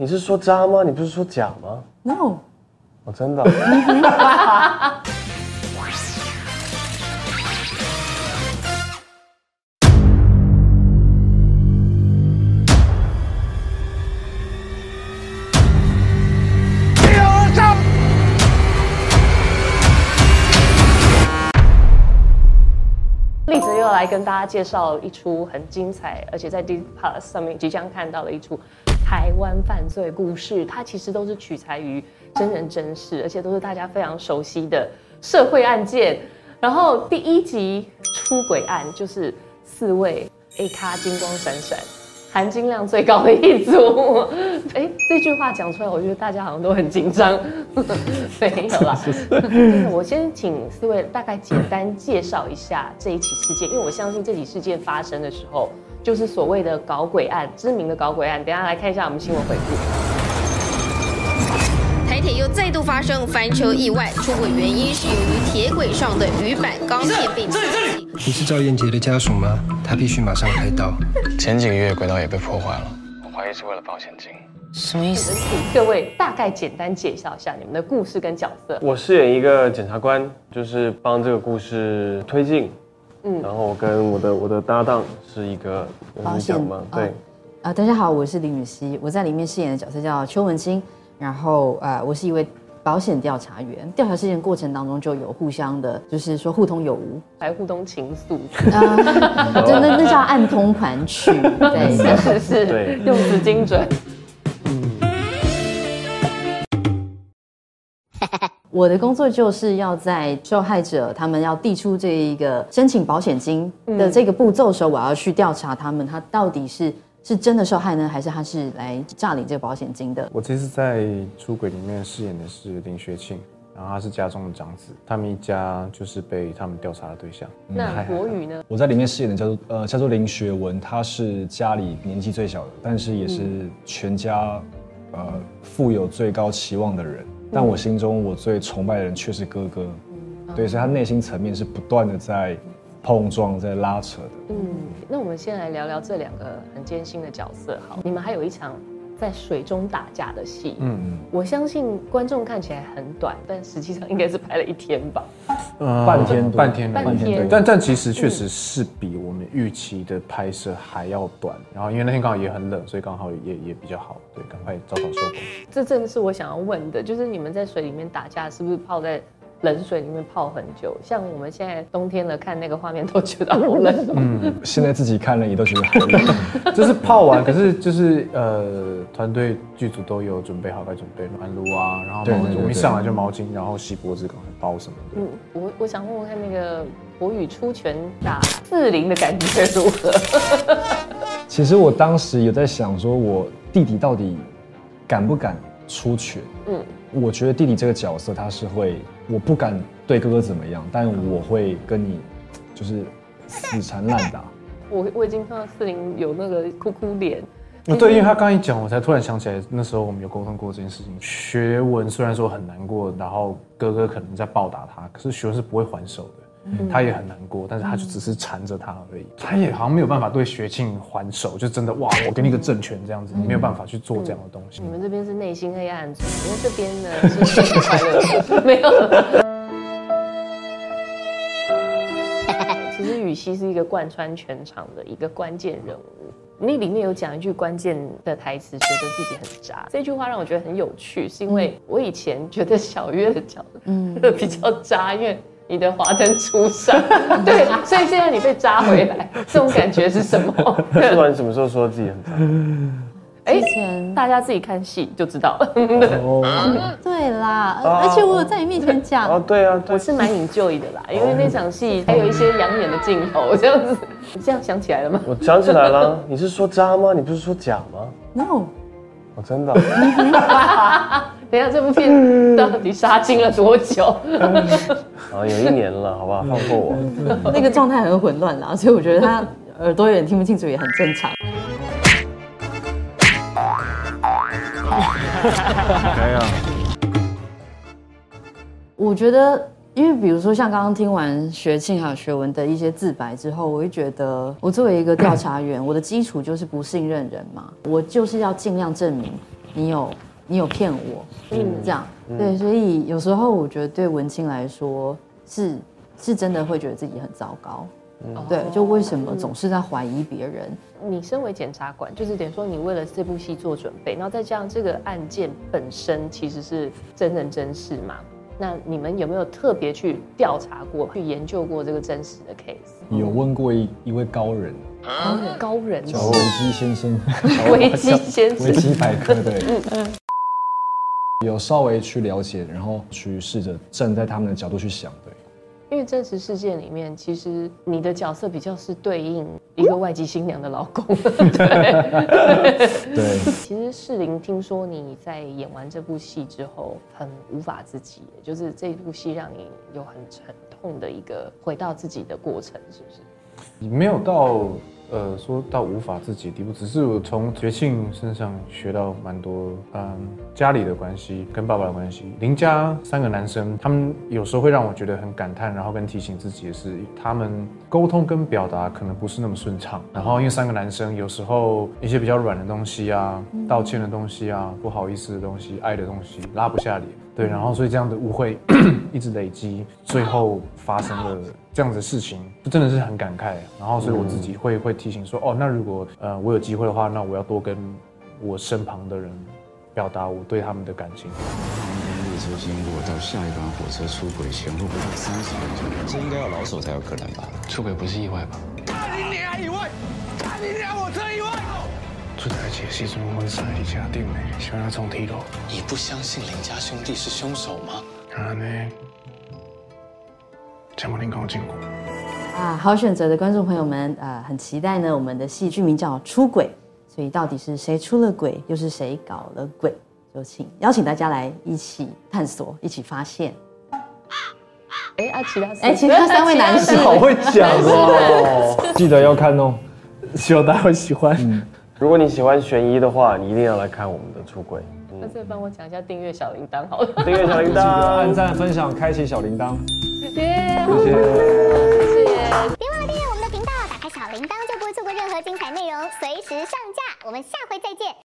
你是说渣吗？你不是说假吗？No，我，真的。来跟大家介绍一出很精彩，而且在 D Plus 上面即将看到的一出台湾犯罪故事。它其实都是取材于真人真事，而且都是大家非常熟悉的社会案件。然后第一集出轨案就是四位 A 咖金光闪闪。含金量最高的一组，哎，这句话讲出来，我觉得大家好像都很紧张。没有啦，我先请四位大概简单介绍一下这一起事件，因为我相信这起事件发生的时候，就是所谓的搞鬼案，知名的搞鬼案。等一下来看一下我们新闻回顾。台铁又再度发生翻车意外，出轨原因是由于铁轨上的鱼板钢片被刺激。你是赵燕杰的家属吗？他必须马上开刀。前几个月轨道也被破坏了，我怀疑是为了保险金。什么意思？请各位大概简单介绍一下你们的故事跟角色。我饰演一个检察官，就是帮这个故事推进。嗯，然后我跟我的我的搭档是一个保险你讲吗？对，啊，大家好，我是林雨熙，我在里面饰演的角色叫邱文清，然后呃，我是一位保险调查员。调查事件过程当中就有互相的，就是说互通有无，还互通情愫，啊，就那那叫暗通款曲，对，是是对用词精准。我的工作就是要在受害者他们要递出这一个申请保险金的这个步骤的时候，我要去调查他们，他到底是是真的受害呢，还是他是来诈领这个保险金的？我这次在出轨里面饰演的是林学庆，然后他是家中的长子，他们一家就是被他们调查的对象。那国语呢？我在里面饰演的叫做呃叫做林学文，他是家里年纪最小的，但是也是全家呃富有最高期望的人。但我心中我最崇拜的人却是哥哥，对，所以他内心层面是不断的在碰撞，在拉扯的。嗯，那我们先来聊聊这两个很艰辛的角色。好，你们还有一场在水中打架的戏。嗯，我相信观众看起来很短，但实际上应该是拍了一天吧。嗯半天半天，半天但但其实确实是比我们预期的拍摄还要短。然后因为那天刚好也很冷，所以刚好也也比较好，对，赶快早早收工。这正是我想要问的，就是你们在水里面打架，是不是泡在冷水里面泡很久？像我们现在冬天了，看那个画面都觉得好冷。嗯，现在自己看了也都觉得好冷。就是泡完，可是就是呃，团队剧组都有准备好该准备暖炉啊，然后毛巾，对我们一上来就毛巾，然后洗脖子，赶快包什么的。嗯，我我想问问看，那个国语出拳打四零的感觉如何？其实我当时有在想，说我弟弟到底敢不敢出拳？嗯，我觉得弟弟这个角色他是会，我不敢对哥哥怎么样，但我会跟你就是死缠烂打。我我已经看到四零有那个哭哭脸。哦，对，因为他刚一讲，我才突然想起来，那时候我们有沟通过这件事情。学文虽然说很难过，然后哥哥可能在暴打他，可是学文是不会还手的。他也很难过，但是他就只是缠着他而已。他也好像没有办法对学庆还手，就真的哇，我给你一个正拳这样子，你没有办法去做这样的东西你。们这边是内心黑暗组，因为这边呢是幸福快乐，没有。其实羽西是一个贯穿全场的一个关键人物。你里面有讲一句关键的台词，觉得自己很渣。这句话让我觉得很有趣，是因为我以前觉得小月的角嗯 比较渣，因为你的华灯初上，对，所以现在你被扎回来，这种感觉是什么？是吧？你什么时候说自己很渣？哎之前大家自己看戏就知道了。对啦，而且我有在你面前讲，哦，对啊，对我是蛮 enjoy 的啦，因为那场戏还有一些养眼的镜头，这样子，你这样想起来了吗？我想起来了，你是说渣吗？你不是说假吗？No，我，真的。等一下这部片到底杀青了多久？啊，有一年了，好不好？放过我。那个状态很混乱啦，所以我觉得他耳朵有点听不清楚也很正常。哎呀，我觉得，因为比如说像刚刚听完学庆还有学文的一些自白之后，我会觉得，我作为一个调查员，我的基础就是不信任人嘛，我就是要尽量证明你有你有骗我，嗯，这样对，所以有时候我觉得对文青来说是是真的会觉得自己很糟糕，对，就为什么总是在怀疑别人？你身为检察官，就是等于说你为了这部戏做准备，然后再加上这个案件本身其实是真人真事嘛。那你们有没有特别去调查过、去研究过这个真实的 case？有问过一一位高人，高人叫维基先生，维基先生，维基百科对，有稍微去了解，然后去试着站在他们的角度去想，对。因为真实事件里面，其实你的角色比较是对应一个外籍新娘的老公，对。对。其实世林听说你在演完这部戏之后很无法自己，就是这部戏让你有很沉痛的一个回到自己的过程，是不是？你没有到。呃，说到无法自己的地步，只是我从觉庆身上学到蛮多，嗯，家里的关系跟爸爸的关系。林家三个男生，他们有时候会让我觉得很感叹，然后跟提醒自己的是，他们沟通跟表达可能不是那么顺畅。然后因为三个男生，有时候一些比较软的东西啊，道歉的东西啊，不好意思的东西，爱的东西，拉不下脸。对，然后所以这样的误会 一直累积，最后发生了这样子的事情，就真的是很感慨。然后所以我自己会会提醒说，哦，那如果呃我有机会的话，那我要多跟我身旁的人表达我对他们的感情。列车经过到下一班火车出轨前后不到三十分钟，这应该要老手才有可能吧？出轨不是意外吧？看你俩意外，看你俩我车意外。出台解释什么婚纱的家庭呢？希望他从提楼。你不相信林家兄弟是凶手吗？啊呢，江柏林跟我见过。啊，好选择的观众朋友们，呃，很期待呢。我们的戏剧名叫《出轨》，所以到底是谁出了轨，又是谁搞了鬼？就请邀请大家来一起探索，一起发现。哎啊，其他哎，其他三位男士 好会讲哦，记得要看哦，希望大家会喜欢。如果你喜欢悬疑的话，你一定要来看我们的出轨。那再帮我讲一下订阅小铃铛好了。订阅小铃铛，按赞、分享、开启小铃铛。谢谢，谢谢谢。别忘了订阅我们的频道，打开小铃铛就不会错过任何精彩内容，随时上架。我们下回再见。